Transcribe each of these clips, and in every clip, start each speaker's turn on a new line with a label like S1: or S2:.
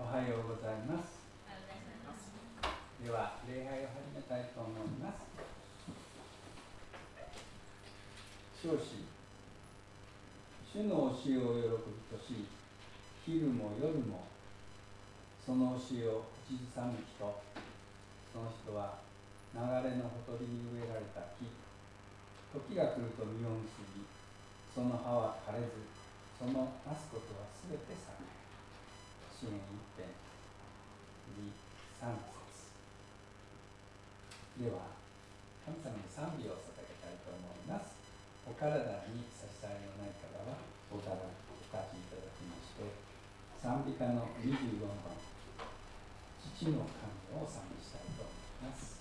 S1: おはようございます。
S2: では、礼拝を始めたいと思います。少子、主の教えを喜びとし、昼も夜も、その教えを口ずさむ人、その人は流れのほとりに植えられた木、時が来ると実を結び、その葉は枯れず、そのなすことはすべて栄え。支援一辺二三節。では神様に賛美を捧げたいと思います。お体に差し障りのない方はお立ちいただきまして賛美歌の24番。父の神を賛美したいと思います。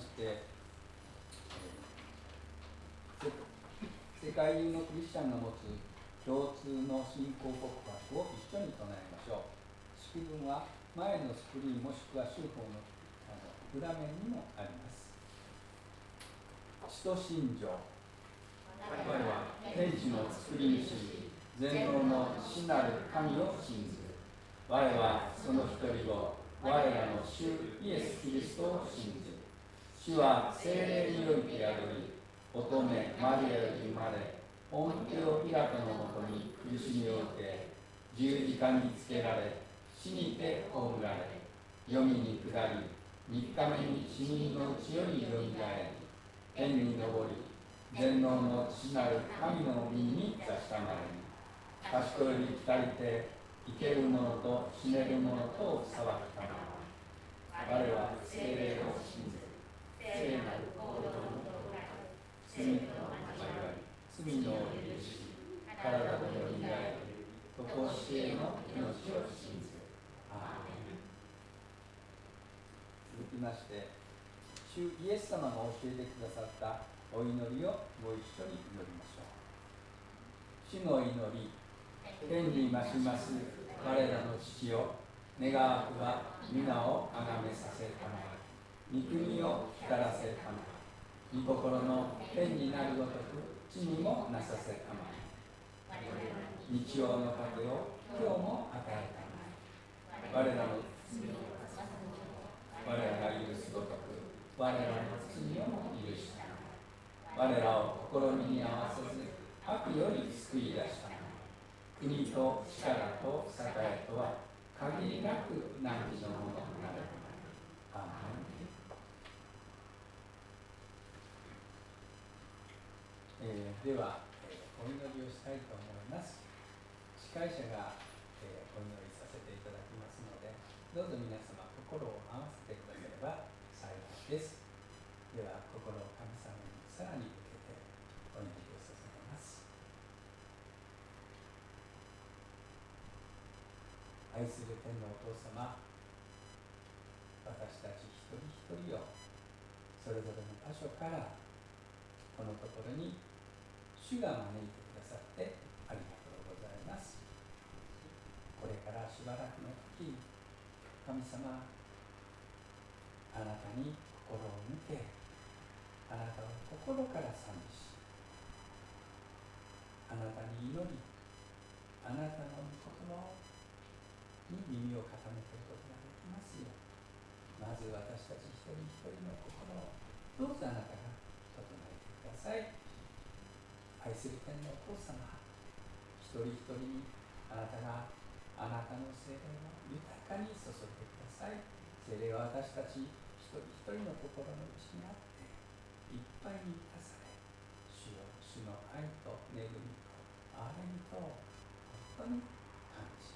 S2: して、世界中のクリスチャンが持つ共通の信仰告白を一緒に唱えましょう。式文は前のスクリーンもしくは州法のあの裏面にもあります。使徒信条。我は天地の作り主全能の死なる神を信ずる。我はその一人を我らの主イエス・キリストを信ずる。主は精霊により宿り乙女マリアより生まれ本テオピラトのもとに苦しみを受け十字架につけられ死にて葬られ黄泉に下り3日目に死人のうちよりよみがえり天に昇り全能の父なる神の身に座したまれに賢いに来りて生ける者と死ねる者とを裁くため我は精霊を信ず聖なる行動の罪の罪の許し体のよみがえりとこしえの命を信ず続きまして主イエス様が教えてくださったお祈りをご一緒に祈りましょう主の祈り天に増します。我らの父よ。願わくは皆をあがめさせたま御国を光らせたま御心の天になるごとく地にもなさせたまえ。日曜の糧を今日も与えたまえ。我らの罪を我らが許すごとく我らの罪をも許した我らを試みに合わせず悪より救い出した国と力と栄えとは限りなく何時のものとなるえー、では、えー、お祈りをしたいと思います。司会者が、えー、お祈りさせていただきますのでどうぞ皆様心を合わせてくだされば幸いです。では心を神様にさらに向けてお祈りを捧げます。愛する天のお父様私たち一人一人をそれぞれの場所からこのところに主が招いてくださってありがとうございます。これからしばらくの時神様あなたに心を向けあなたを心から賛美しあなたに祈りあなたの御言葉に耳を傾けることができますようまず私たち一人一人の心をどうぞあなたが整えてください。愛する天のお父様一人一人にあなたがあなたの精霊を豊かに注いでください精霊は私たち一人一人の心の内にあっていっぱいに満たされ主よ主の愛と恵みと憐れみと本当に感じ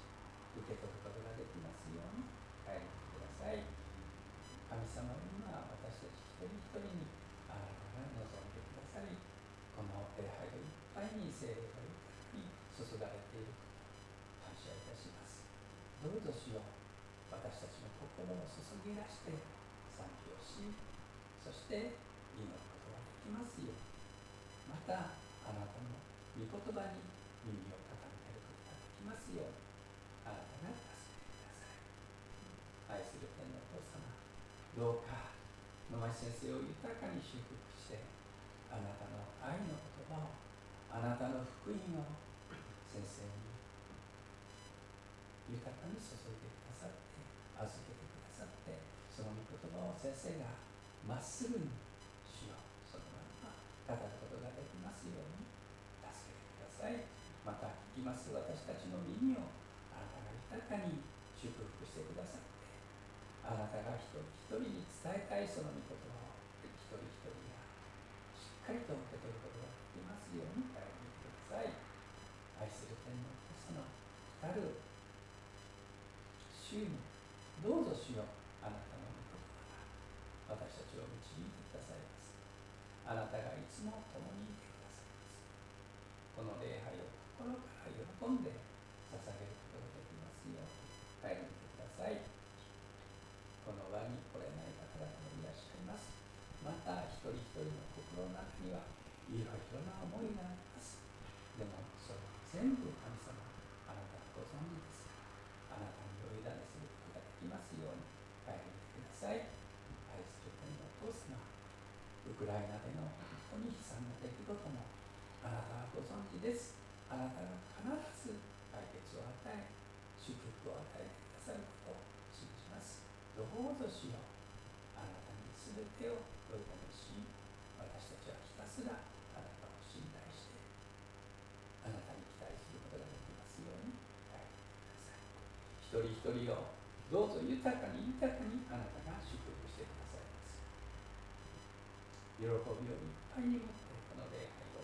S2: 受け取ることができますように帰ってください神様は今私たち一人一人にあなたが望んでくださりこの礼拝がいっぱいに精霊がに注がれていること感謝いたしますどうぞしよう私たちの心を注ぎ出して賛美をしそして祈ることができますよ。またあなたの御言葉に耳を傾けることができますよ。あなたが助けてください愛する天のお父様どうか野町先生を豊かに祝福してあなたの愛の言葉をあなたの福音を先生に豊かに注いでくださって預けてくださってその御言葉を先生がまっすぐにしよう。そのまま語ることができますように。助けてください。また聞きます私たちの耳をあなたが豊かに祝福してくださって。あなたが一人一人に伝えたいその御言葉を一人一人がかりと受け取ることができますように頼りてください愛する天のお父様来る主にどうぞしようあなたの御言葉が私たちを導いてくださいますあなたがいつも共にいてくださいますこの礼拝を心から喜んで捧げることができますよう頼りてくださいこの場に来れない方々もいらっしゃいますまた一人一人の心の中にはいろいろな思いがあります。でもそれは全部神様あなたがご存知ですからあなたにお委ねすることができますように帰りてください愛する天のお父様ウクライナでの本当に悲惨な出来事もあなたはご存知ですあなたが必ず解決を与え祝福を与えてくださることを信じますどうぞしようあなたに全てをお委ねし私たちはひたすらあなたを信頼してあなたに期待することができますように帰ってください一人一人をどうぞ豊かに豊かにあなたが祝福してくださいます喜びをいっぱいに持ってこの礼拝を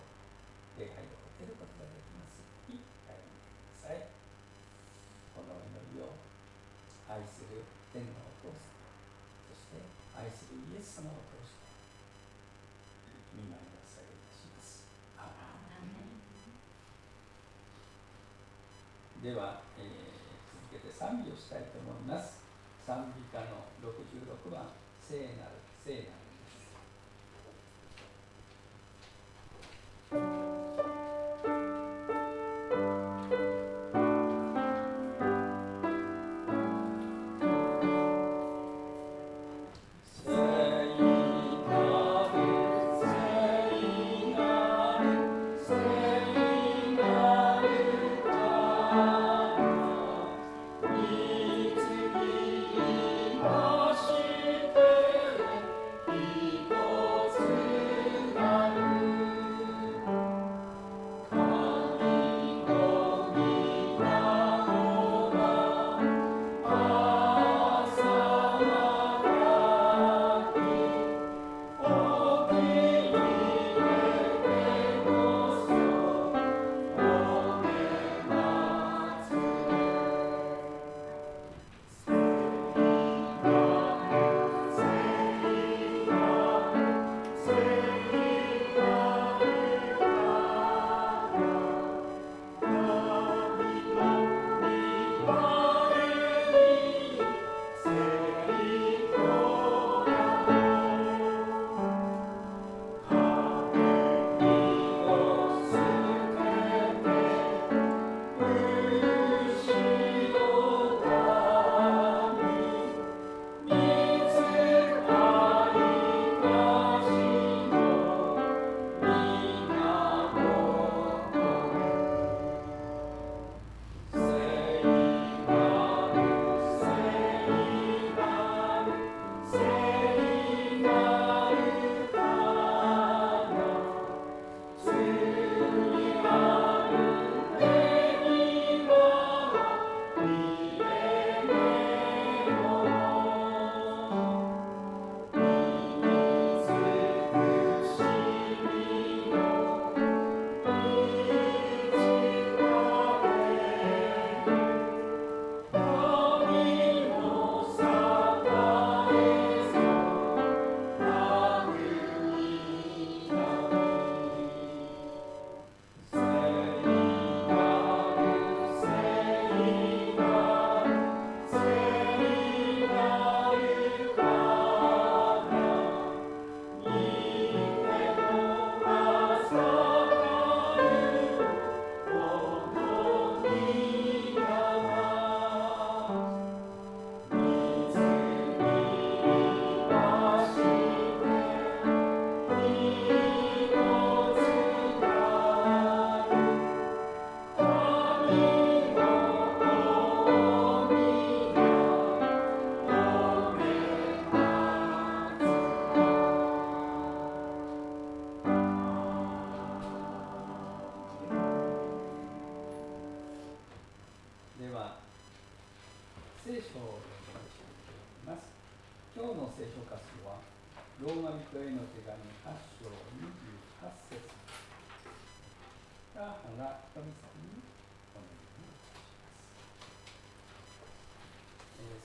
S2: 礼拝を受けることができますように帰ってくださいこの祈りを愛する天のお父様そして愛するイエス様を通して見舞いを捧げいたします。では、えー、賛美をしたいと思います。賛美歌の66番「聖なる聖なる」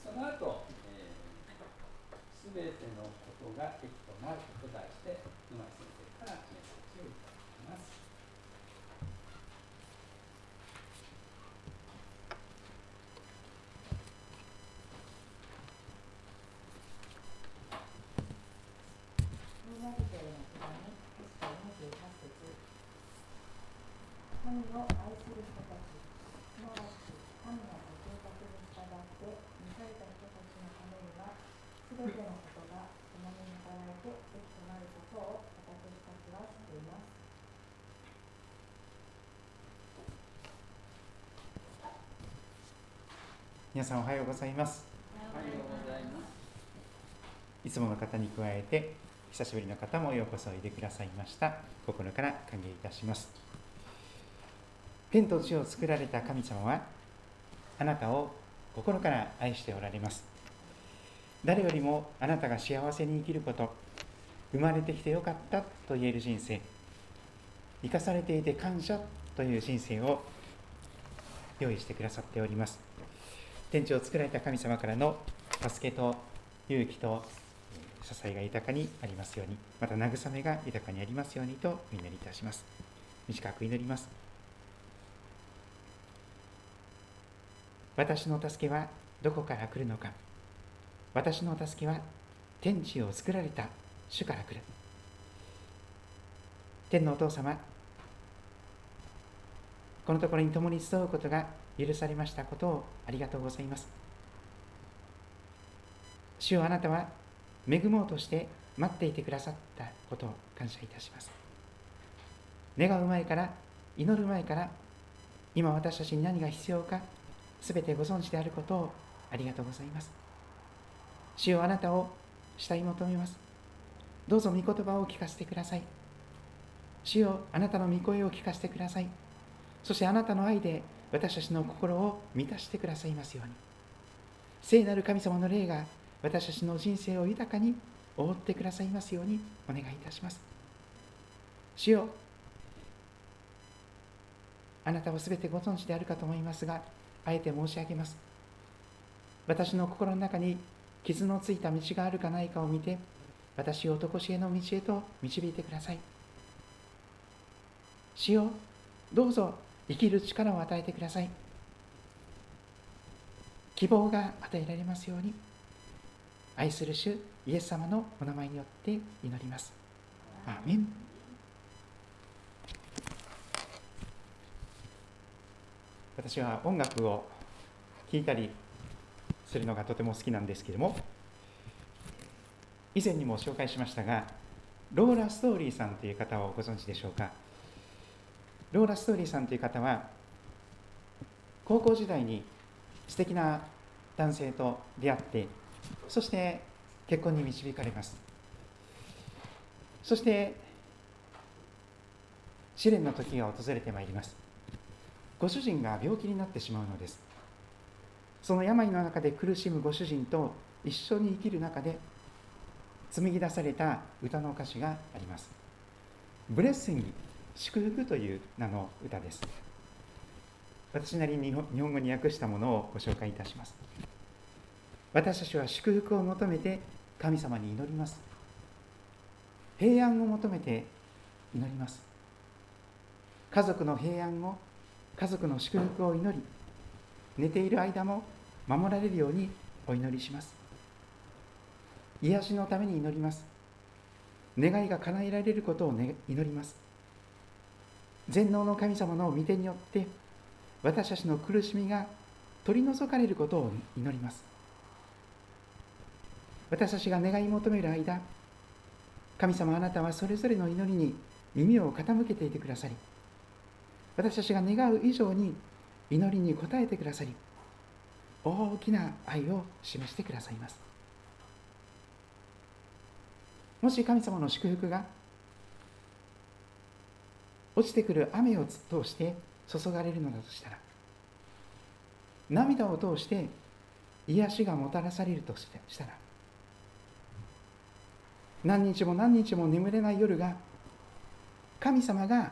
S2: その後すべ、えー、てのことが益となると題して沼井先生からメッセージをいただきます。
S1: 神を愛する人たち、すなわち神がご計画に従って召された人たちのためには、すべてのことが共に働いて益となることを私たちは知っています。
S3: 皆さんおはようございます。
S2: おはようございます。
S3: いつもの方に加えて、久しぶりの方もようこそおいでくださいました。心から歓迎いたします。天と地を作られた神様はあなたを心から愛しておられます誰よりもあなたが幸せに生きること生まれてきてよかったと言える人生生かされていて感謝という人生を用意してくださっております。天地を作られた神様からの助けと勇気と支えが豊かにありますようにまた慰めが豊かにありますようにとお祈りいたします。短く祈ります。私の助けはどこから来るのか。私の助けは天地を作られた主から来る。天のお父様このところに共に集うことが許されましたことをありがとうございます。主をあなたは恵もうとして待っていてくださったことを感謝いたします。願う前から祈る前から今私たちに何が必要かすべてご存知であることをありがとうございます。主よあなたを慕い求めます。どうぞ御言葉を聞かせてください。主よあなたの御声を聞かせてください。そしてあなたの愛で私たちの心を満たしてくださいますように。聖なる神様の霊が私たちの人生を豊かに覆ってくださいますようにお願いいたします。主よあなたはすべてご存知であるかと思いますが、あえて申し上げます私の心の中に傷のついた道があるかないかを見て私を常しえの道へと導いてください。主よどうぞ生きる力を与えてください。希望が与えられますように愛する主イエス様のお名前によって祈ります。アーメン。私は音楽を聴いたりするのがとても好きなんですけれども以前にも紹介しましたがローラ・ストーリーさんという方をご存知でしょうか？ローラ・ストーリーさんという方は高校時代に素敵な男性と出会ってそして結婚に導かれます。そして試練の時が訪れてまいります。ご主人が病気になってしまうのです。その病の中で苦しむご主人と一緒に生きる中で紡ぎ出された歌の歌詞があります。ブレッシング祝福という名の歌です。私なりに日本語に訳したものをご紹介いたします。私たちは祝福を求めて神様に祈ります。平安を求めて祈ります。家族の平安を家族の祝福を祈り寝ている間も守られるようにお祈りします。癒しのために祈ります。願いが叶えられることを、ね、祈ります。全能の神様の御手によって私たちの苦しみが取り除かれることを祈ります。私たちが願い求める間神様あなたはそれぞれの祈りに耳を傾けていてくださり私たちが願う以上に祈りに応えてくださり大きな愛を示してくださいます。もし神様の祝福が落ちてくる雨を通して注がれるのだとしたら涙を通して癒しがもたらされるとしたら何日も何日も眠れない夜が神様が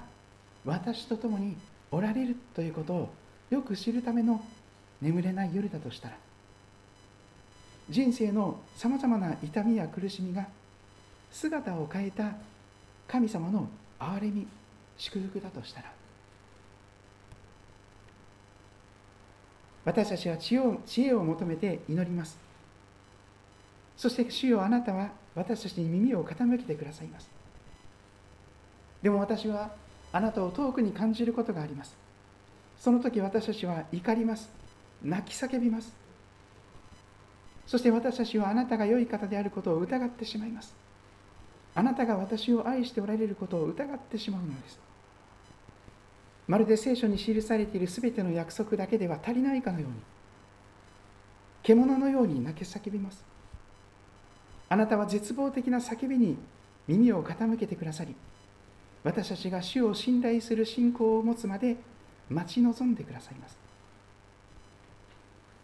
S3: 私と共におられるということをよく知るための眠れない夜だとしたら人生のさまざまな痛みや苦しみが姿を変えた神様の憐れみ祝福だとしたら私たちは知恵を知恵を求めて祈ります。そして主よあなたは私たちに耳を傾けてくださいます。でも私はあなたを遠くに感じることがあります。その時私たちは怒ります。泣き叫びます。そして私たちはあなたが良い方であることを疑ってしまいます。あなたが私を愛しておられることを疑ってしまうのです。まるで聖書に記されているすべての約束だけでは足りないかのように。獣のように泣き叫びます。あなたは絶望的な叫びに耳を傾けてくださり私たちが主を信頼する信仰を持つまで待ち望んでくださいます。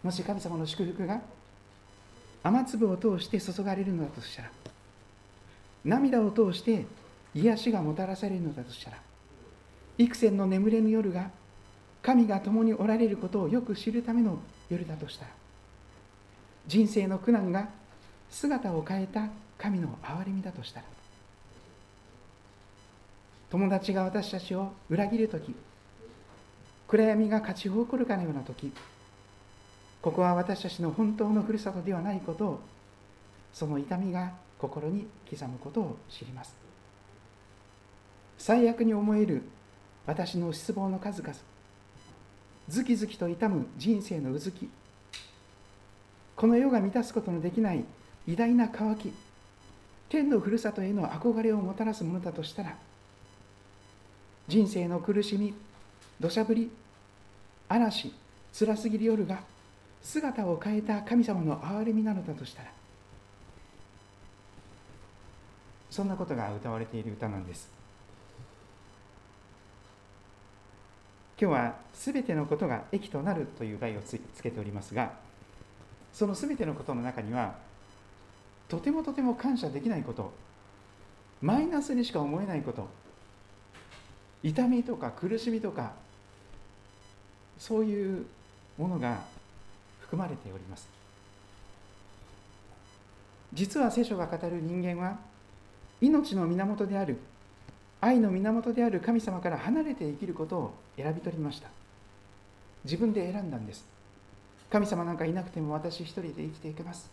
S3: もし神様の祝福が雨粒を通して注がれるのだとしたら涙を通して癒しがもたらされるのだとしたら幾千の眠れぬ夜が神が共におられることをよく知るための夜だとしたら人生の苦難が姿を変えた神の憐れみだとしたら友達が私たちを裏切る時暗闇が勝ち誇るかのような時ここは私たちの本当のふるさとではないことをその痛みが心に刻むことを知ります。最悪に思える私の失望の数々ズキズキと痛む人生のうずきこの世が満たすことのできない偉大な渇き天のふるさとへの憧れをもたらすものだとしたら人生の苦しみ土砂降り嵐辛すぎる夜が姿を変えた神様の憐れみなのだとしたらそんなことが歌われている歌なんです。今日は「すべてのことが益となる」という題をつけておりますがそのすべてのことの中にはとてもとても感謝できないことマイナスにしか思えないこと痛みとか苦しみとかそういうものが含まれております。実は聖書が語る人間は命の源である愛の源である神様から離れて生きることを選び取りました。自分で選んだんです。神様なんかいなくても私一人で生きていけます。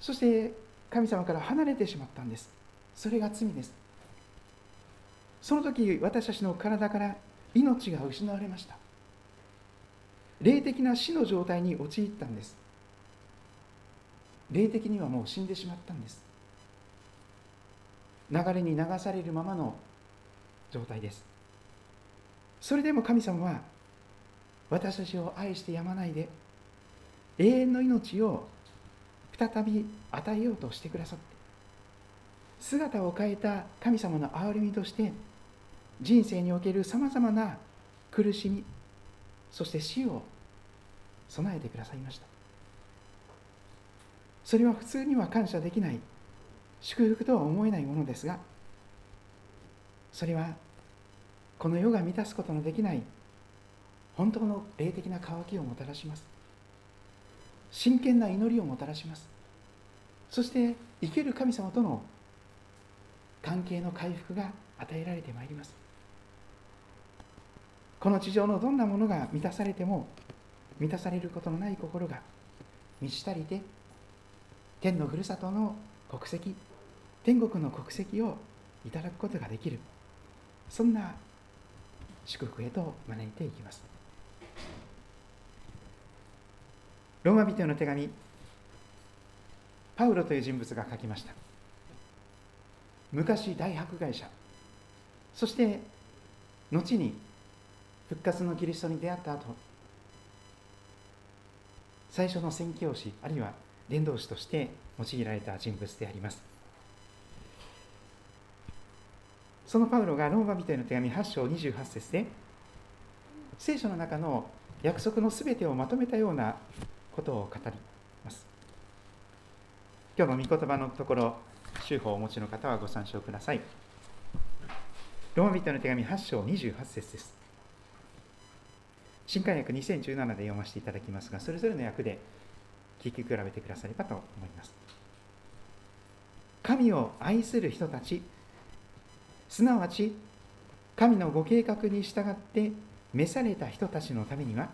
S3: そして神様から離れてしまったんです。それが罪です。その時私たちの体から命が失われました。霊的な死の状態に陥ったんです。霊的にはもう死んでしまったんです。流れに流されるままの状態です。それでも神様は私たちを愛してやまないで永遠の命を再び与えようとしてくださって姿を変えた神様の憐れみとして人生におけるさまざまな苦しみそして死を備えてくださいました。それは普通には感謝できない祝福とは思えないものですがそれはこの世が満たすことのできない本当の霊的な渇きをもたらします。真剣な祈りをもたらします。そして生ける神様との関係の回復が与えられてまいります。この地上のどんなものが満たされても満たされることのない心が満ち足りて天のふるさとの国籍天国の国籍をいただくことができる。そんな祝福へと招いていきます。ローマ人への手紙パウロという人物が書きました。昔大迫害者そして後に復活のキリストに出会った後最初の宣教師あるいは伝道師として用いられた人物であります。そのパウロがローマ人への手紙8章28節で聖書の中の約束のすべてをまとめたようなことを語ります。今日の御言葉のところ週報をお持ちの方はご参照ください。ローマ人の手紙8章28節です。新海訳2017で読ませていただきますがそれぞれの訳で聞き比べてくださればと思います。神を愛する人たちすなわち神のご計画に従って召された人たちのためには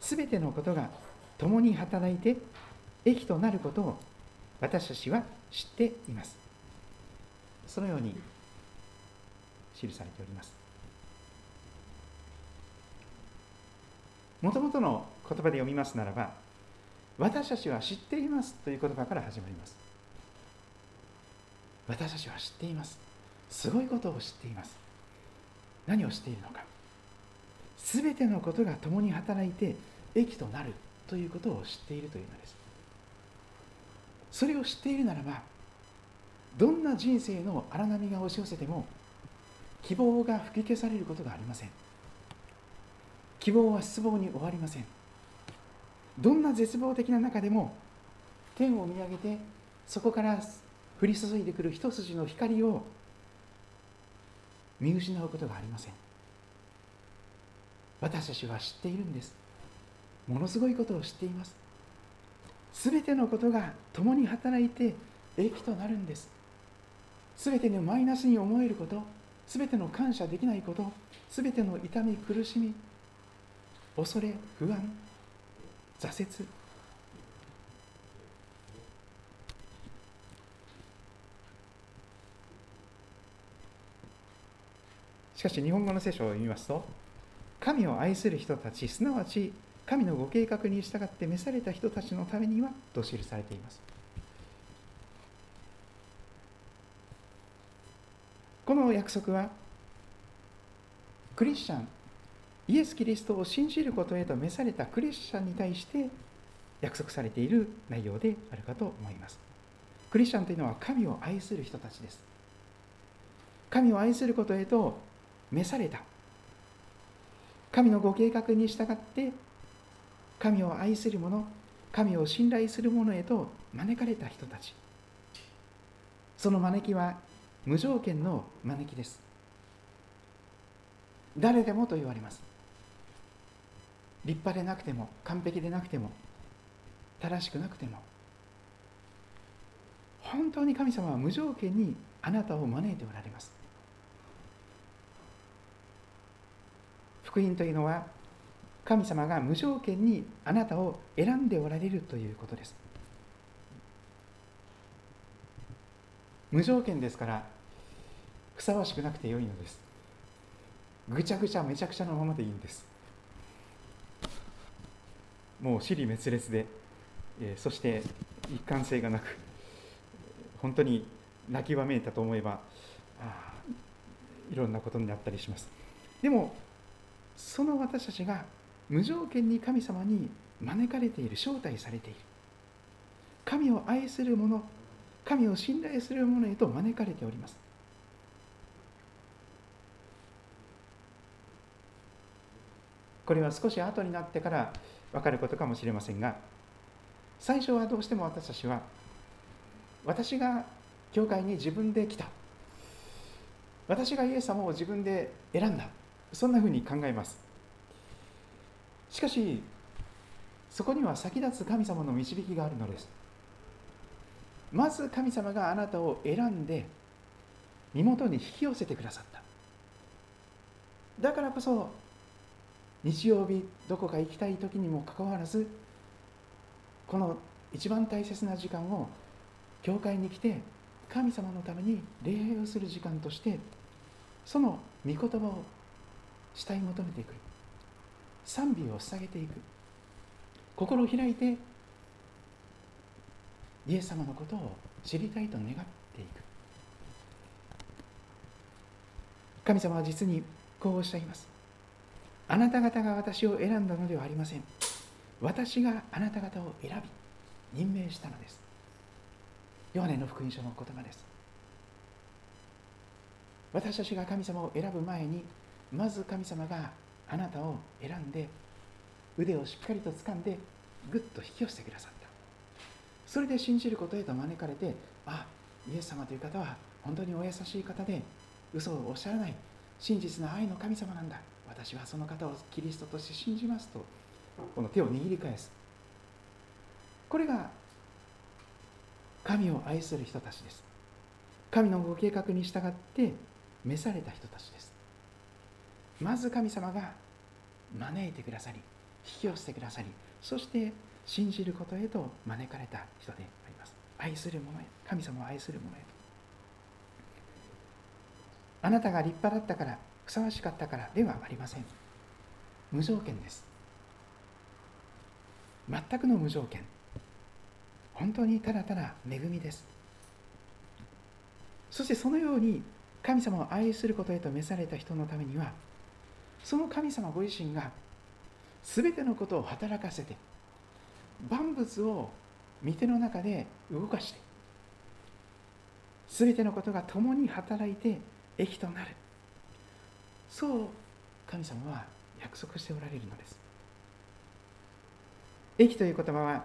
S3: すべてのことが共に働いて益となることを私たちは知っています。そのように記されております。もともとの言葉で読みますならば私たちは知っていますという言葉から始まります。私たちは知っています。すごいことを知っています。何を知っているのか。すべてのことが共に働いて益となるということを知っているというのです。それを知っているならばどんな人生の荒波が押し寄せても希望が吹き消されることがありません。希望は失望に終わりません。どんな絶望的な中でも天を見上げてそこから降り注いでくる一筋の光を見失うことがありません。私たちは知っているんです。ものすごいことを知っています。すべてのことが共に働いて益となるんです。すべてのマイナスに思えることすべての感謝できないことすべての痛み苦しみ恐れ不安挫折。しかし日本語の聖書を読みますと神を愛する人たちすなわち神のご計画に従って召された人たちのためにはと記されています。この約束はクリスチャンイエス・キリストを信じることへと召されたクリスチャンに対して約束されている内容であるかと思います。クリスチャンというのは神を愛する人たちです。神を愛することへと召された。神のご計画に従って神を愛する者神を信頼する者へと招かれた人たち。その招きは無条件の招きです。誰でもと言われます。立派でなくても完璧でなくても正しくなくても本当に神様は無条件にあなたを招いておられます。福音というのは神様が無条件にあなたを選んでおられるということです。無条件ですからふさわしくなくてよいのです。ぐちゃぐちゃめちゃくちゃなままでいいんです。もう尻滅裂で、えー、そして一貫性がなく本当に泣きわめいたと思えばいろんなことになったりします。でもその私たちが無条件に神様に招かれている招待されている。神を愛する者神を信頼する者へと招かれております。これは少し後になってから分かることかもしれませんが最初はどうしても私たちは私が教会に自分で来た。私がイエス様を自分で選んだ。そんなふうに考えます。しかしそこには先立つ神様の導きがあるのです。まず神様があなたを選んで身元に引き寄せてくださった。だからこそ日曜日どこか行きたい時にもかかわらずこの一番大切な時間を教会に来て神様のために礼拝をする時間としてその御言葉を慕い求めていく。賛美を捧げていく。心を開いてイエス様のことを知りたいと願っていく。神様は実にこうおっしゃいます。あなた方が私を選んだのではありません。私があなた方を選び任命したのです。ヨハネの福音書の言葉です。私たちが神様を選ぶ前にまず神様があなたを選んで腕をしっかりと掴んでぐっと引き寄せてくださった。それで信じることへと招かれてあイエス様という方は本当にお優しい方で嘘をおっしゃらない真実な愛の神様なんだ。私はその方をキリストとして信じますとこの手を握り返す。これが神を愛する人たちです。神のご計画に従って召された人たちです。まず神様が招いてくださり引き寄せてくださりそして信じることへと招かれた人であります。愛する者へ神様を愛する者へあなたが立派だったからふさわしかったからではありません。無条件です。全くの無条件。本当にただただ恵みです。そしてそのように神様を愛することへと召された人のためにはその神様ご自身が全てのことを働かせて万物を御手の中で動かして全てのことが共に働いて益となる。そう神様は約束しておられるのです。益という言葉は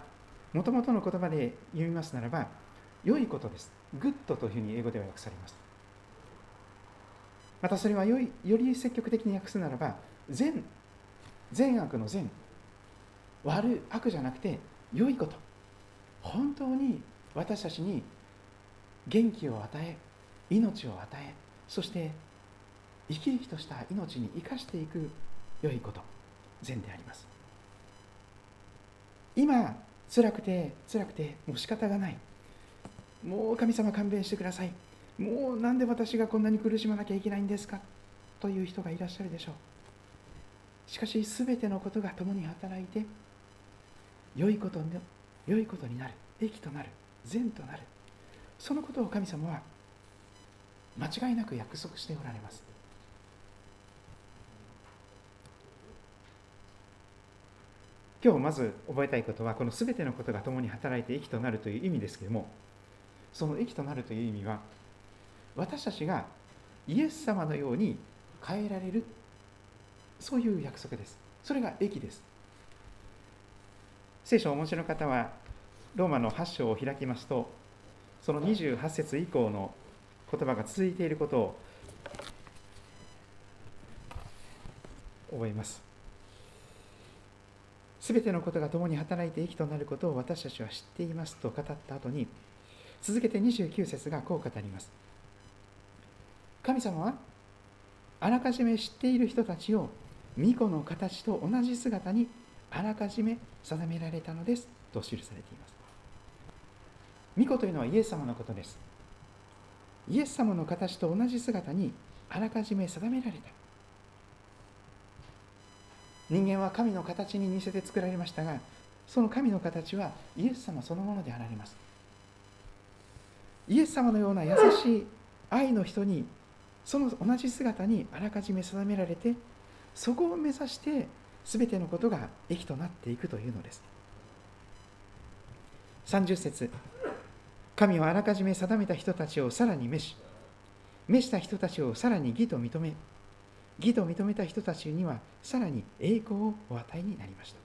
S3: もともとの言葉で読みますならば良いことです。 good というふうに英語では訳されます。またそれはよいより積極的に訳すならば善善悪の善。悪悪じゃなくて良いこと。本当に私たちに元気を与え命を与えそして生き生きとした命に生かしていく良いこと善であります。今辛くて辛くてもう仕方がない。もう神様勘弁してください。もうなんで私がこんなに苦しまなきゃいけないんですか？という人がいらっしゃるでしょう。しかし全てのことが共に働いて良いこと良いことになる益となる善となる。そのことを神様は間違いなく約束しておられます。今日まず覚えたいことはこの全てのことが共に働いて益となるという意味ですけれどもその益となるという意味は私たちがイエス様のように変えられるそういう約束です。それが益です。聖書をお持ちの方はローマの8章を開きますとその28節以降の言葉が続いていることを覚えます。すべてのことが共に働いて益となることを私たちは知っていますと語った後に続けて29節がこう語ります。神様はあらかじめ知っている人たちを巫女の形と同じ姿にあらかじめ定められたのですと記されています。巫女というのはイエス様のことです。イエス様の形と同じ姿にあらかじめ定められた。人間は神の形に似せて作られましたがその神の形はイエス様そのものであられます。イエス様のような優しい愛の人にその同じ姿にあらかじめ定められてそこを目指して全てのことが益となっていくというのです。30節神はあらかじめ定めた人たちをさらに召し召した人たちをさらに義と認め義と認めた人たちにはさらに栄光をお与えになりました。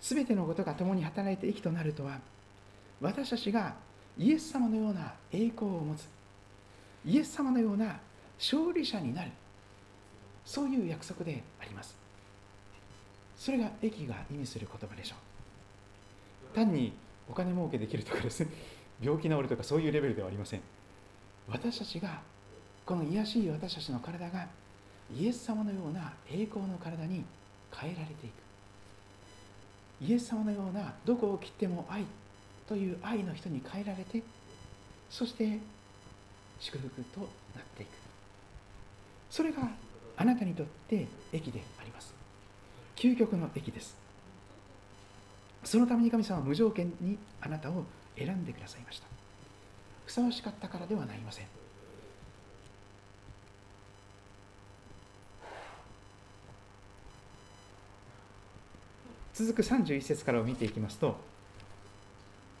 S3: 全てのことが共に働いて益となるとは私たちがイエス様のような栄光を持つイエス様のような勝利者になるそういう約束であります。それが益が意味する言葉でしょう。単にお金儲けできるとかですね病気治るとかそういうレベルではありません。私たちがこの癒しい私たちの体がイエス様のような栄光の体に変えられていく。イエス様のようなどこを切っても愛という愛の人に変えられてそして祝福となっていく。それがあなたにとって益であります。究極の益です。そのために神様は無条件にあなたを選んでくださいました。ふさわしかったからではなりません。続く31節からを見ていきますと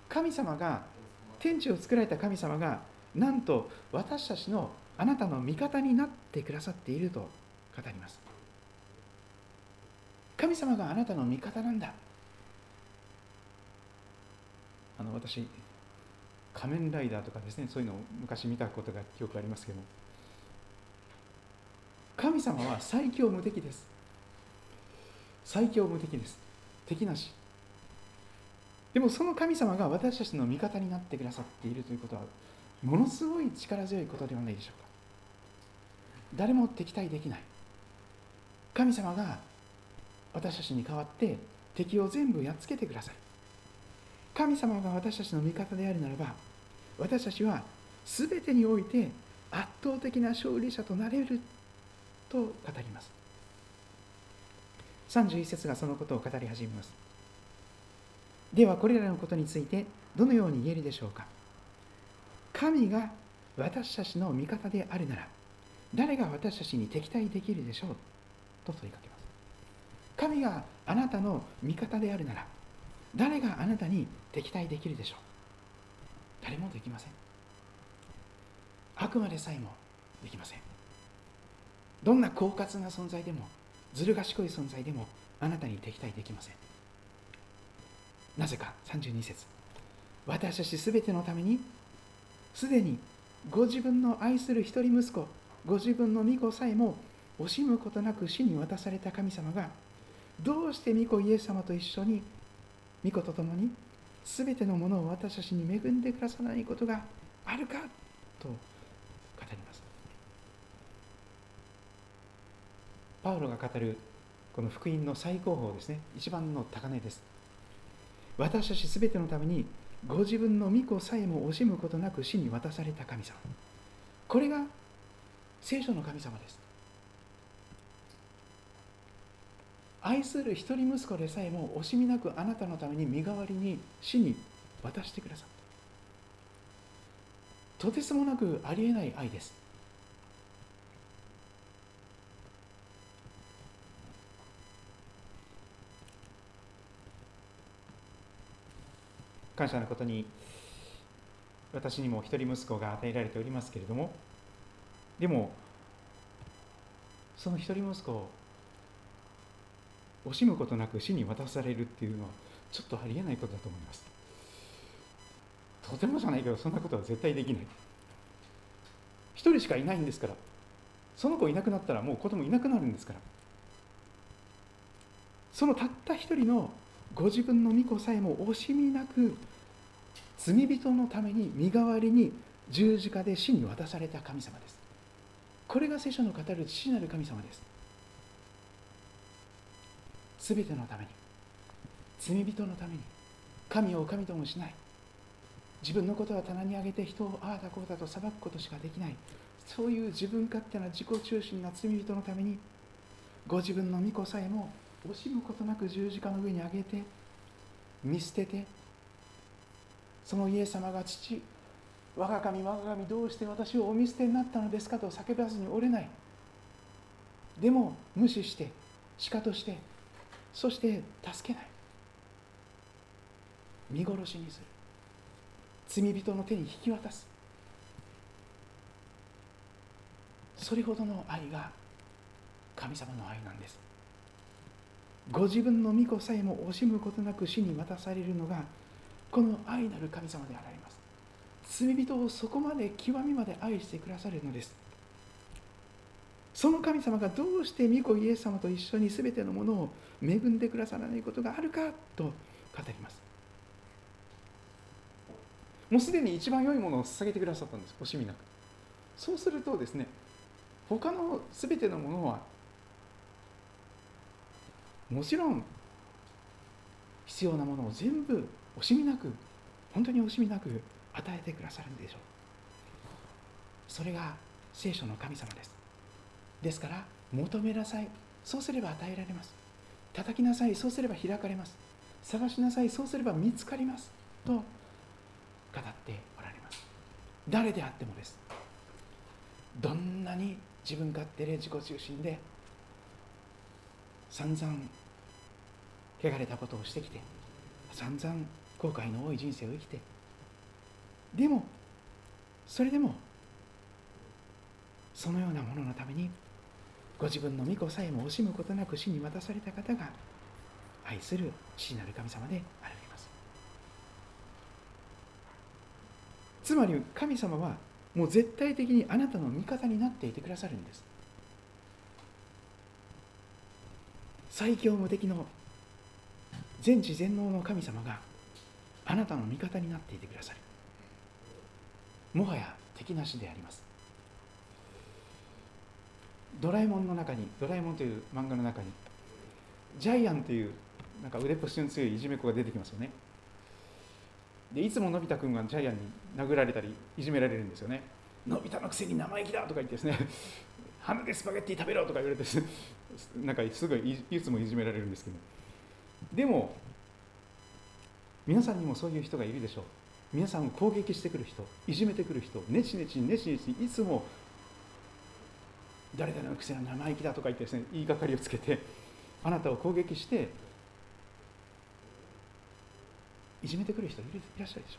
S3: 神様が天地を作られた神様がなんと私たちのあなたの味方になってくださっていると語ります。神様があなたの味方なんだ。あの私仮面ライダーとかですねそういうのを昔見たことが記憶ありますけど神様は最強無敵です。最強無敵です。敵なし。でもその神様が私たちの味方になってくださっているということはものすごい力強いことではないでしょうか。誰も敵対できない。神様が私たちに代わって敵を全部やっつけてください。神様が私たちの味方であるならば私たちは全てにおいて圧倒的な勝利者となれると語ります。31節がそのことを語り始めます。ではこれらのことについてどのように言えるでしょうか。神が私たちの味方であるなら誰が私たちに敵対できるでしょう。と問いかけます。神があなたの味方であるなら誰があなたに敵対できるでしょう。誰もできません。悪魔でさえもできません。どんな狡猾な存在でもずる賢い存在でもあなたに敵対できません。なぜか32節。私たちすべてのためにすでにご自分の愛する一人息子ご自分の御子さえも惜しむことなく死に渡された神様がどうして御子イエス様と一緒に御子と共に全てのものを私たちに恵んでくださらないことがあるかと語りますパウロが語るこの福音の最高峰ですね。一番の高値です。私たち全てのためにご自分の御子さえも惜しむことなく死に渡された神様。これが聖書の神様です。愛する一人息子でさえも惜しみなくあなたのために身代わりに死に渡してくださった。とてつもなくありえない愛です。感謝のことに私にも一人息子が与えられておりますけれどもでもその一人息子を惜しむことなく死に渡されるっていうのはちょっとありえないことだと思います。とてもじゃないけどそんなことは絶対できない。一人しかいないんですからその子いなくなったらもう子供いなくなるんですからそのたった一人のご自分の御子さえも惜しみなく罪人のために身代わりに十字架で死に渡された神様です。これが聖書の語る父なる神様です。すべてのために罪人のために神を神ともしない。自分のことは棚に上げて人をああだこうだと裁くことしかできない。そういう自分勝手な自己中心な罪人のためにご自分の御子さえも惜しむことなく十字架の上に上げて見捨ててそのイエス様が父我が神我が神どうして私をお見捨てになったのですかと叫ばずにおれない。でも無視してしかとしてそして助けない。見殺しにする。罪人の手に引き渡す。それほどの愛が神様の愛なんです。ご自分の御子さえも惜しむことなく死に渡されるのがこの愛なる神様であられます。罪人をそこまで極みまで愛してくださるのです。その神様がどうして御子イエス様と一緒に全てのものを恵んでくださらないことがあるかと語ります。もうすでに一番良いものを捧げてくださったんです惜しみなく。そうするとですね他の全てのものはもちろん必要なものを全部惜しみなく本当に惜しみなく与えてくださるんでしょう。それが聖書の神様です。ですから求めなさい。そうすれば与えられます。叩きなさい。そうすれば開かれます。探しなさい。そうすれば見つかります。と語っておられます。誰であってもです。どんなに自分勝手で自己中心で散々汚れたことをしてきて散々後悔の多い人生を生きて。でもそれでもそのようなもののためにご自分の御子さえも惜しむことなく死に渡された方が愛する父なる神様であられます。つまり神様はもう絶対的にあなたの味方になっていてくださるんです。最強無敵の全知全能の神様があなたの味方になっていてくださるもはや敵なしであります。ドラえもんの中にドラえもんという漫画の中にジャイアンというなんか腕っぷしの強いいじめ子が出てきますよね。でいつものび太くんがジャイアンに殴られたりいじめられるんですよね。のび太のくせに生意気だとか言ってですね 鼻でスパゲッティ食べろとか言われてなんかすごいいつもいじめられるんですけど。でも皆さんにもそういう人がいるでしょう。皆さんを攻撃してくる人いじめてくる人ねちねちねちねちいつも誰々のくせに生意気だとか言ってですね言いがかりをつけてあなたを攻撃していじめてくる人いらっしゃるでしょ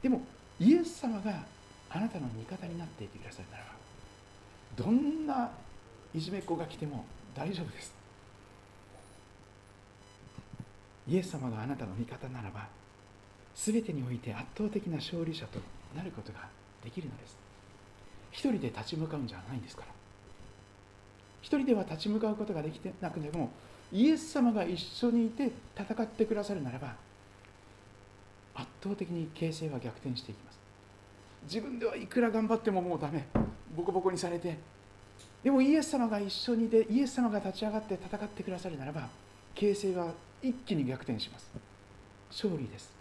S3: う。でもイエス様があなたの味方になっていてくださるならばどんないじめっ子が来ても大丈夫です。イエス様があなたの味方ならば全てにおいて圧倒的な勝利者となることができるのです。一人で立ち向かうんじゃないんですから。一人では立ち向かうことができてなくてもイエス様が一緒にいて戦ってくださるならば圧倒的に形勢は逆転していきます。自分ではいくら頑張ってももうダメ。ボコボコにされて。でもイエス様が一緒にいてイエス様が立ち上がって戦ってくださるならば形勢は一気に逆転します。勝利です。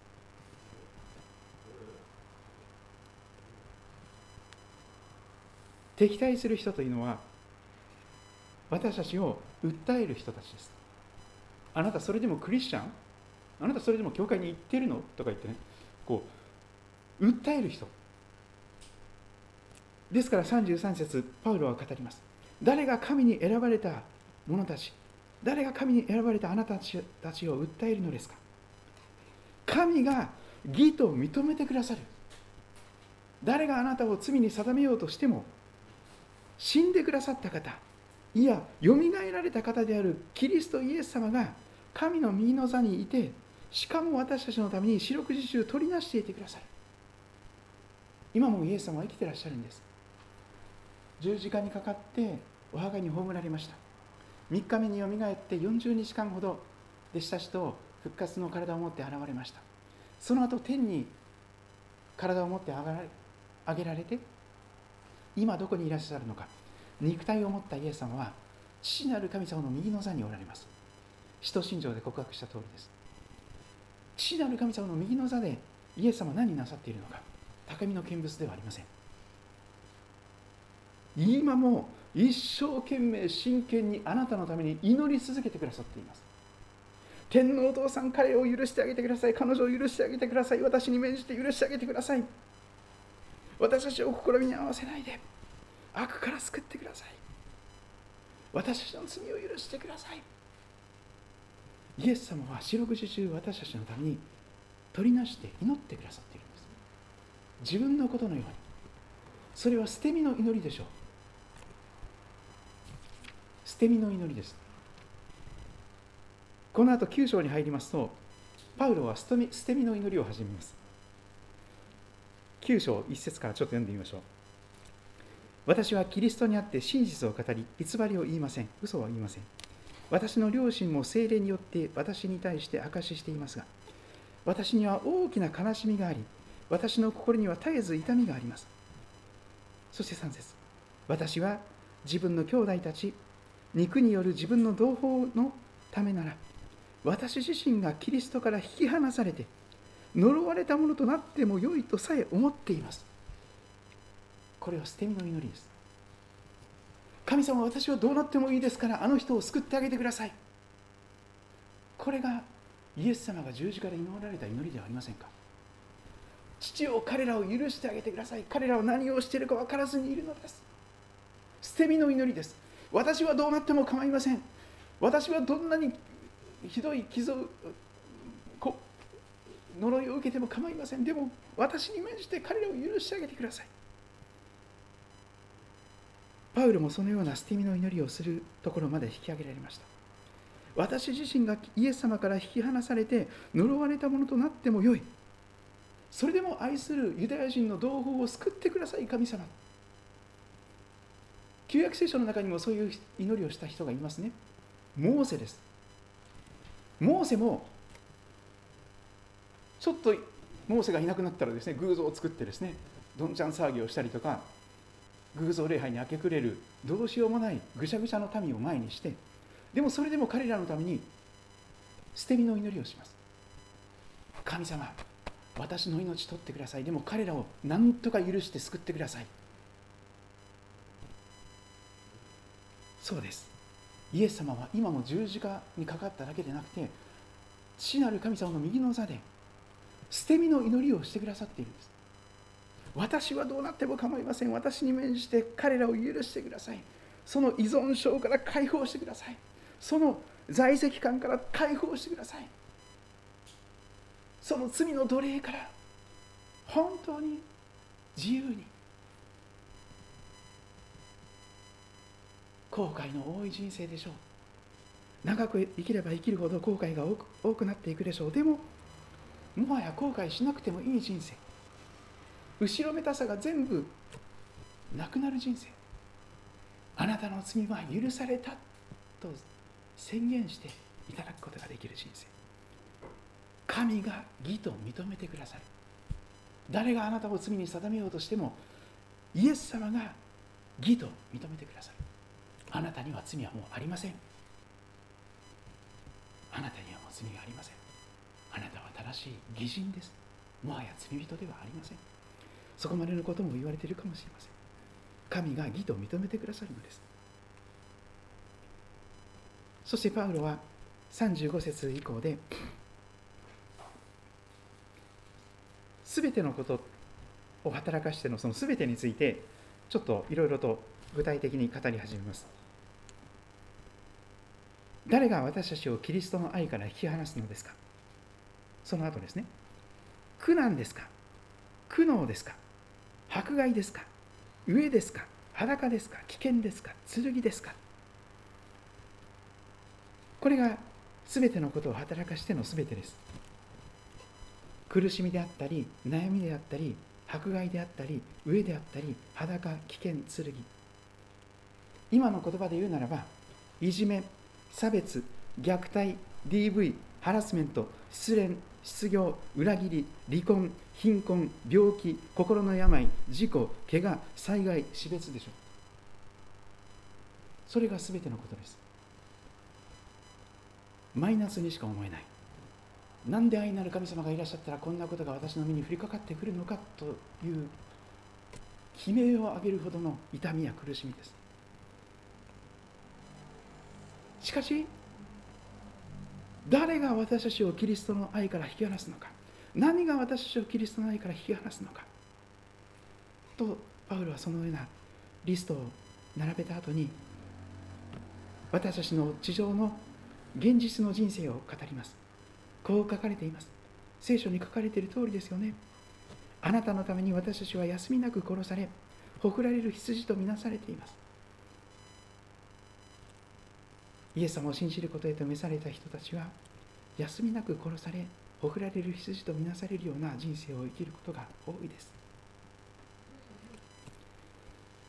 S3: 敵対する人というのは私たちを訴える人たちです。あなたそれでもクリスチャン？あなたそれでも教会に行ってるの？とか言ってね。こう訴える人。ですから33節パウロは語ります。誰が神に選ばれた者たち？誰が神に選ばれたあなたたちを訴えるのですか？神が義と認めてくださる。誰があなたを罪に定めようとしても死んでくださった方いやよみがえられた方であるキリストイエス様が神の右の座にいてしかも私たちのために四六時中取りなしていてくださる。今もイエス様は生きてらっしゃるんです。十字架にかかってお墓に葬られました。3日目によみがえって40日間ほど弟子たちと復活の体を持って現れました。その後天に体を持って上げられて今どこにいらっしゃるのか。肉体を持ったイエス様は父なる神様の右の座におられます。使徒信条で告白した通りです。父なる神様の右の座でイエス様は何なさっているのか。高みの見物ではありません。今も一生懸命真剣にあなたのために祈り続けてくださっています。天皇お父さん彼を許してあげてください。彼女を許してあげてください。私に免じて許してあげてください。私たちを試みに合わせないで。悪から救ってください。私たちの罪を許してください。イエス様は四六時中私たちのために取りなして祈ってくださっているんです。自分のことのように。それは捨て身の祈りでしょう。捨て身の祈りです。この後9章に入りますとパウロは捨て身の祈りを始めます。9章1節からちょっと読んでみましょう。私はキリストにあって真実を語り偽りを言いません。嘘は言いません。私の両親も精霊によって私に対して証ししていますが私には大きな悲しみがあり私の心には絶えず痛みがあります。そして3節。私は自分の兄弟たち肉による自分の同胞のためなら私自身がキリストから引き離されて呪われたものとなっても良いとさえ思っています。これは捨て身の祈りです。神様私はどうなってもいいですからあの人を救ってあげてください。これがイエス様が十字架で祈られた祈りではありませんか。父を彼らを許してあげてください。彼らは何をしているか分からずにいるのです。捨て身の祈りです。私はどうなっても構いません。私はどんなにひどい傷を呪いを受けても構いません。でも私に免じて彼らを許してあげてください。パウルもそのような捨て身の祈りをするところまで引き上げられました。私自身がイエス様から引き離されて呪われたものとなってもよい。それでも愛するユダヤ人の同胞を救ってください神様。旧約聖書の中にもそういう祈りをした人がいますね。モーセです。モーセもちょっとモーセがいなくなったらですね偶像を作ってですねどんちゃん騒ぎをしたりとか偶像礼拝に明け暮れるどうしようもないぐしゃぐしゃの民を前にしてでもそれでも彼らのために捨て身の祈りをします。神様私の命取ってください。でも彼らを何とか許して救ってください。そうです。イエス様は今も十字架にかかっただけでなくて父なる神様の右の座で捨て身の祈りをしてくださっているんです。私はどうなっても構いません。私に免じて彼らを許してください。その依存症から解放してください。その在籍感から解放してください。その罪の奴隷から本当に自由に後悔の多い人生でしょう。長く生きれば生きるほど後悔が多く多くなっていくでしょう。でももはや後悔しなくてもいい人生。後ろめたさが全部なくなる人生。あなたの罪は許されたと宣言していただくことができる人生。神が義と認めてくださる。誰があなたを罪に定めようとしてもイエス様が義と認めてくださる。あなたには罪はもうありません。あなたにはもう罪がありません。あなたは正しい義人です。もはや罪人ではありません。そこまでのことも言われているかもしれません。神が義と認めてくださるのです。そしてパウロは35節以降で全てのことを働かしてのその全てについてちょっといろいろと具体的に語り始めます。誰が私たちをキリストの愛から引き離すのですか？その後ですね。苦難ですか？苦悩ですか？迫害ですか？飢えですか？裸ですか？危険ですか？剣ですか？これが全てのことを働かしての全てです。苦しみであったり悩みであったり迫害であったり飢えであったり裸危険剣。今の言葉で言うならばいじめ差別虐待 DV ハラスメント失恋失業裏切り離婚貧困病気心の病事故怪我災害死別でしょ。うそれが全てのことです。マイナスにしか思えない。なんで愛なる神様がいらっしゃったらこんなことが私の身に降りかかってくるのかという悲鳴を上げるほどの痛みや苦しみです。しかし誰が私たちをキリストの愛から引き離すのか？何が私たちをキリストの愛から引き離すのか？とパウロはそのようなリストを並べた後に私たちの地上の現実の人生を語ります。こう書かれています。聖書に書かれている通りですよね。あなたのために私たちは休みなく殺されほふられる羊とみなされています。イエス様を信じることへと召された人たちは休みなく殺されほふられる羊とみなされるような人生を生きることが多いです。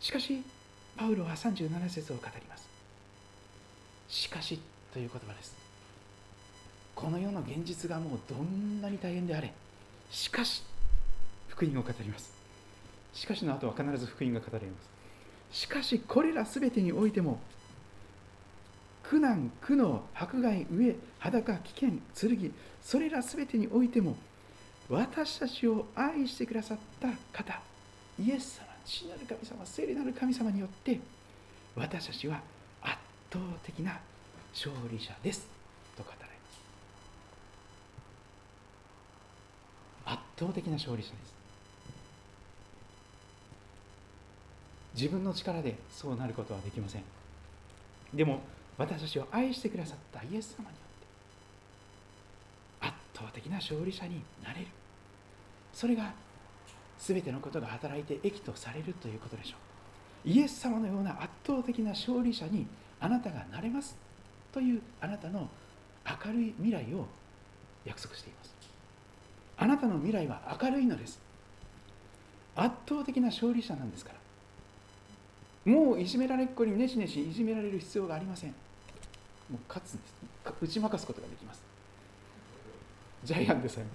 S3: しかしパウロは37節を語ります。しかしという言葉です。この世の現実がもうどんなに大変であれしかし福音を語ります。しかしの後は必ず福音が語られます。しかしこれら全てにおいても苦難苦悩迫害飢え裸危険剣それら全てにおいても私たちを愛してくださった方イエス様父なる神様聖霊なる神様によって私たちは圧倒的な勝利者ですと語られます圧倒的な勝利者です。自分の力でそうなることはできません。でも私たちを愛してくださったイエス様によって圧倒的な勝利者になれる。それが全てのことが働いて益とされるということでしょう。イエス様のような圧倒的な勝利者にあなたがなれますというあなたの明るい未来を約束しています。あなたの未来は明るいのです。圧倒的な勝利者なんですから。もういじめられっ子にねしねしいじめられる必要がありません。もう勝つんです。打ち負かすことができます。ジャイアンでさえも。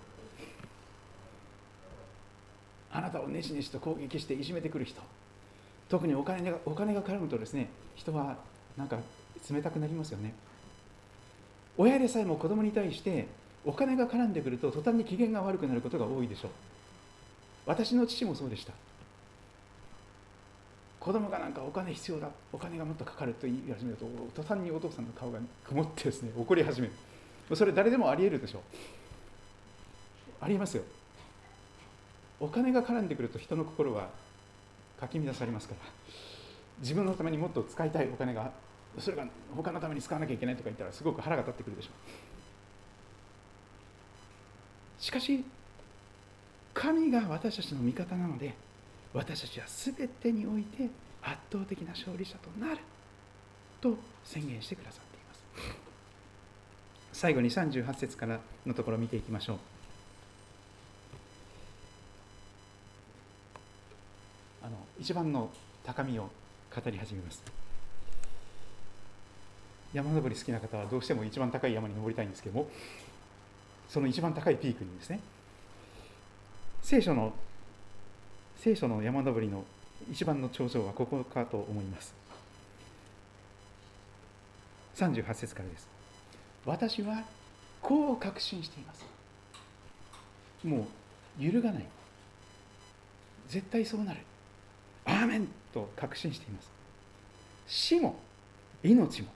S3: あなたをねしねしと攻撃していじめてくる人。特にお金がお金が絡むとですね人はなんか冷たくなりますよね。親でさえも子供に対してお金が絡んでくると途端に機嫌が悪くなることが多いでしょう。私の父もそうでした。子供がなんかお金必要だお金がもっとかかると言い始めると途端にお父さんの顔が曇ってですね怒り始める。それ誰でもありえるでしょう。ありえますよ。お金が絡んでくると人の心はかき乱されますから。自分のためにもっと使いたいお金がそれが他のために使わなきゃいけないとか言ったらすごく腹が立ってくるでしょう。しかし神が私たちの味方なので私たちは全てにおいて圧倒的な勝利者となる。と宣言してくださっています。最後に38節からのところを見ていきましょう。あの一番の高みを語り始めます。山登り好きな方はどうしても一番高い山に登りたいんですけどもその一番高いピークにですね聖書の聖書の山登りの一番の頂上はここかと思います。38節からです。私はこう確信しています。もう揺るがない。絶対そうなる。アーメンと確信しています。死も命も。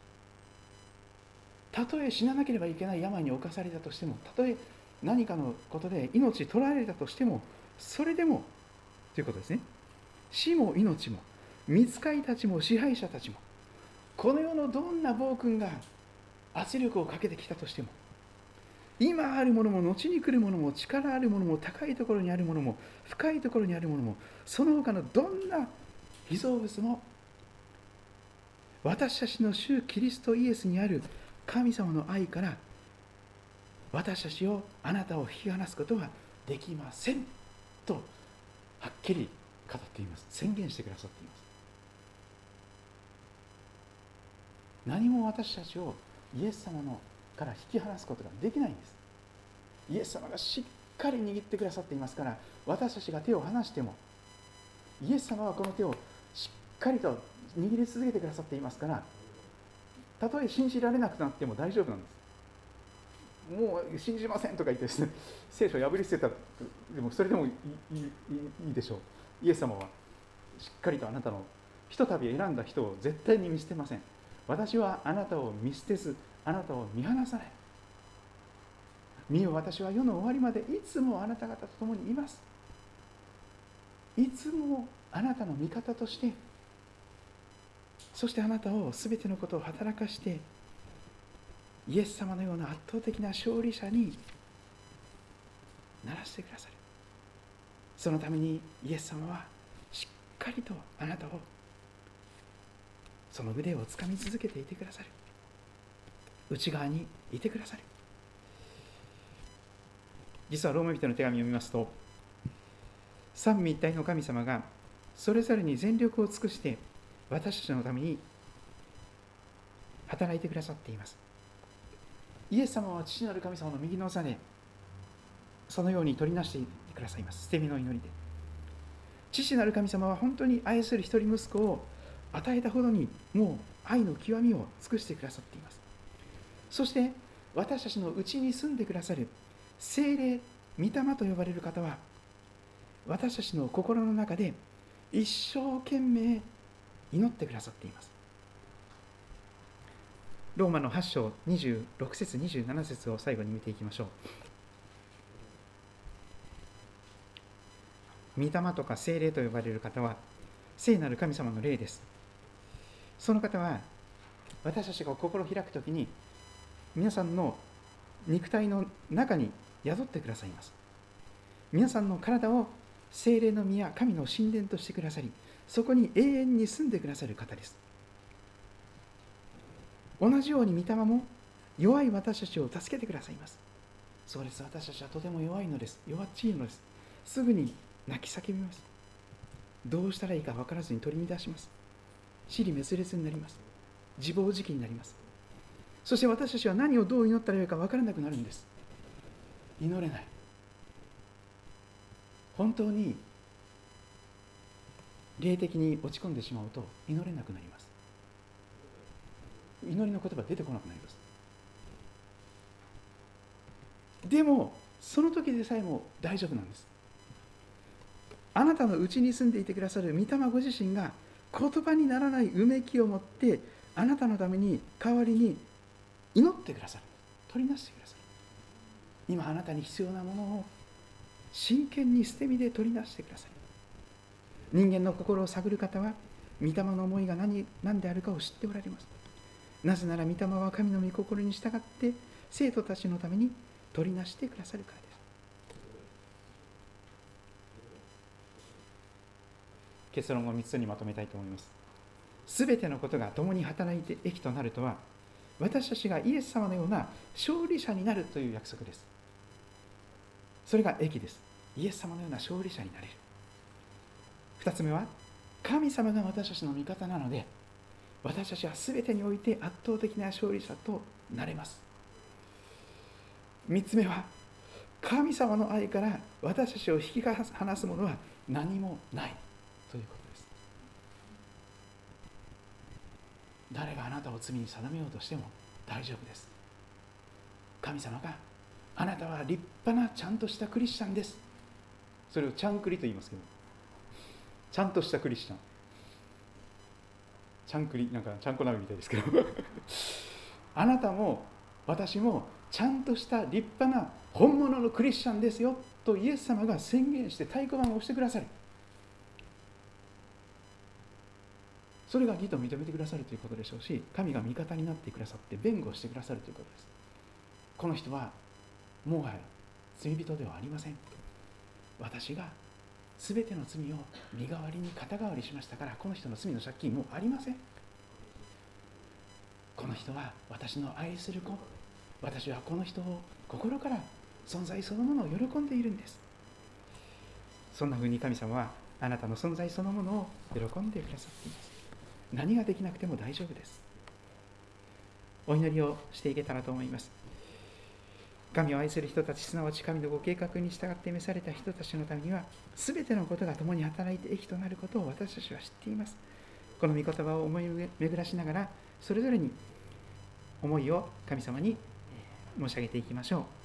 S3: たとえ死ななければいけない病に侵されたとしてもたとえ何かのことで命取られたとしてもそれでもということですね。死も命も見つかりたちも支配者たちもこの世のどんな暴君が圧力をかけてきたとしても今あるものも後に来るものも力あるものも高いところにあるものも深いところにあるものもその他のどんな被造物も私たちの主キリストイエスにある神様の愛から私たちをあなたを引き離すことはできませんとはっきり語っています。宣言してくださっています。何も私たちをイエス様のから引き離すことができないんです。イエス様がしっかり握ってくださっていますから私たちが手を離してもイエス様はこの手をしっかりと握り続けてくださっていますからたとえ信じられなくなっても大丈夫なんです。もう信じませんとか言ってですね聖書を破り捨てたでもそれでもいいいいでしょ。うイエス様はしっかりとあなたのひとたび選んだ人を絶対に見捨てません。私はあなたを見捨てずあなたを見放さない見よ私は世の終わりまでいつもあなた方と共にいますいつもあなたの味方としてそしてあなたを全てのことを働かしてイエス様のような圧倒的な勝利者にならせてくださる。そのためにイエス様はしっかりとあなたをその腕をつかみ続けていてくださる。内側にいてくださる。実はローマ人の手紙を見ますと三位一体の神様がそれぞれに全力を尽くして私たちのために働いてくださっています。イエス様は父なる神様の右の座でそのように取りなしてくださいます。捨て身の祈りで。父なる神様は本当に愛する一人息子を与えたほどにもう愛の極みを尽くしてくださっています。そして私たちのうちに住んでくださる精霊御霊と呼ばれる方は私たちの心の中で一生懸命祈ってくださっています。ローマの8章26節27節を最後に見ていきましょう。御霊とか精霊と呼ばれる方は聖なる神様の霊です。その方は私たちが心を開くときに皆さんの肉体の中に宿ってくださいます。皆さんの体を精霊の宮神の神殿としてくださりそこに永遠に住んでくださる方です。同じように御霊も弱い私たちを助けてくださいます。そうです。私たちはとても弱いのです。弱っちいのです。すぐに泣き叫びます。どうしたらいいか分からずに取り乱します。死に滅裂になります。自暴自棄になります。そして私たちは何をどう祈ったらよいか分からなくなるんです。祈れない。本当に霊的に落ち込んでしまうと祈れなくなります。祈りの言葉出てこなくなります。でもその時でさえも大丈夫なんです。あなたのうちに住んでいてくださる御霊ご自身が言葉にならないうめきを持ってあなたのために代わりに祈ってくださる。取りなしてくださる。今あなたに必要なものを真剣に捨て身で取り出してください人間の心を探る方は御霊の思いが何何であるかを知っておられます。なぜなら御霊は神の御心に従って生徒たちのために取りなしてくださるからです。結論を3つにまとめたいと思います。すべてのことが共に働いて益となるとは私たちがイエス様のような勝利者になるという約束です。それが益です。イエス様のような勝利者になれる。2つ目は神様が私たちの味方なので私たちは全てにおいて圧倒的な勝利者となれます。3つ目は神様の愛から私たちを引き離すものは何もない。ということです。誰があなたを罪に定めようとしても大丈夫です。神様があなたは立派なちゃんとしたクリスチャンです。それをちゃんくりと言いますけどちゃんとしたクリスチャン。ちゃんくりなんかちゃんこ鍋みたいですけど。あなたも私もちゃんとした立派な本物のクリスチャンですよとイエス様が宣言して太鼓判を押してくださる。それが義と認めてくださるということでしょうし神が味方になってくださって弁護してくださるということです。この人はもはや罪人ではありません。私が全ての罪を身代わりに肩代わりしましたからこの人の罪の借金もありません。この人は私の愛する子私はこの人を心から存在そのものを喜んでいるんです。そんなふうに神様はあなたの存在そのものを喜んでくださっています。何ができなくても大丈夫です。お祈りをしていけたらと思います。神を愛する人たちすなわち神のご計画に従って召された人たちのためにはすべてのことが共に働いて益となることを私たちは知っています。この御言葉を思い巡らしながらそれぞれに思いを神様に申し上げていきましょう。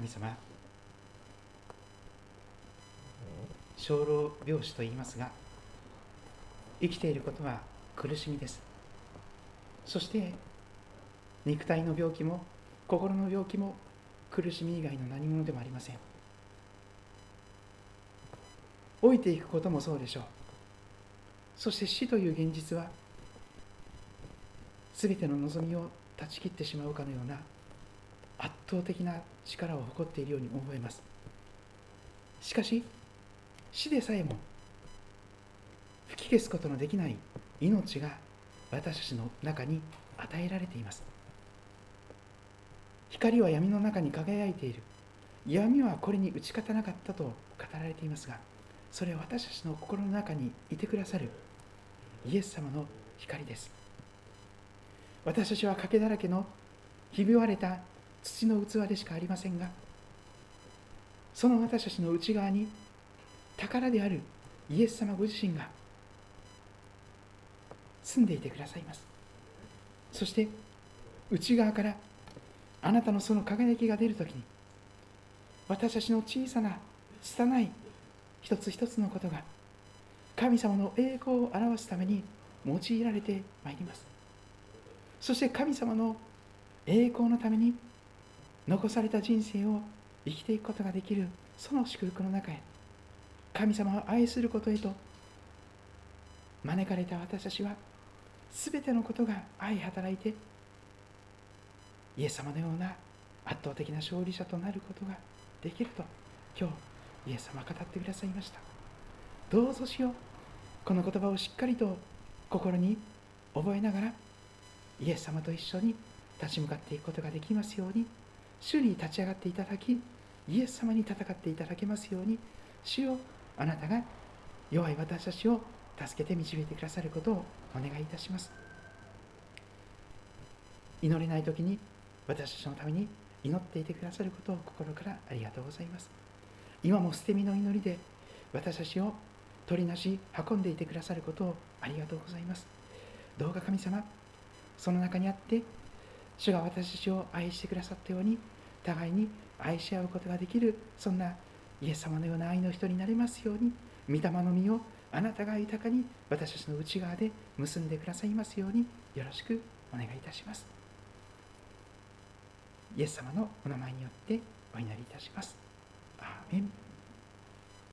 S3: 神様。生老病死と言いますが生きていることは苦しみです。そして肉体の病気も心の病気も苦しみ以外の何者でもありません。老いていくこともそうでしょう。そして死という現実は全ての望みを断ち切ってしまうかのような圧倒的な力を誇っているように思えます。しかし死でさえも吹き消すことのできない命が私たちの中に与えられています。光は闇の中に輝いている。闇はこれに打ち勝たなかったと語られていますがそれは私たちの心の中にいてくださるイエス様の光です。私たちは賭けだらけのひび割れた土の器でしかありませんがその私たちの内側に宝であるイエス様ご自身が住んでいてくださいます。そして内側からあなたのその輝きが出るときに私たちの小さな拙い一つ一つのことが神様の栄光を表すために用いられてまいります。そして神様の栄光のために残された人生を生きていくことができるその祝福の中へ。神様を愛することへと招かれた私たちは全てのことが愛働いてイエス様のような圧倒的な勝利者となることができると今日イエス様は語ってくださいました。どうぞしよう。この言葉をしっかりと心に覚えながらイエス様と一緒に立ち向かっていくことができますように。主に立ち上がっていただきイエス様に戦っていただけますように主よあなたが弱い私たちを助けて導いてくださることをお願いいたします。祈れない時に私たちのために祈っていてくださることを心からありがとうございます。今も捨て身の祈りで私たちを取りなし運んでいてくださることをありがとうございます。どうか神様その中にあって主が私たちを愛してくださったように互いに愛し合うことができるそんなイエス様のような愛の人になれますように御霊の実をあなたが豊かに私たちの内側で結んでくださいますようによろしくお願いいたしますイエス様のお名前によってお祈りいたします。アーメン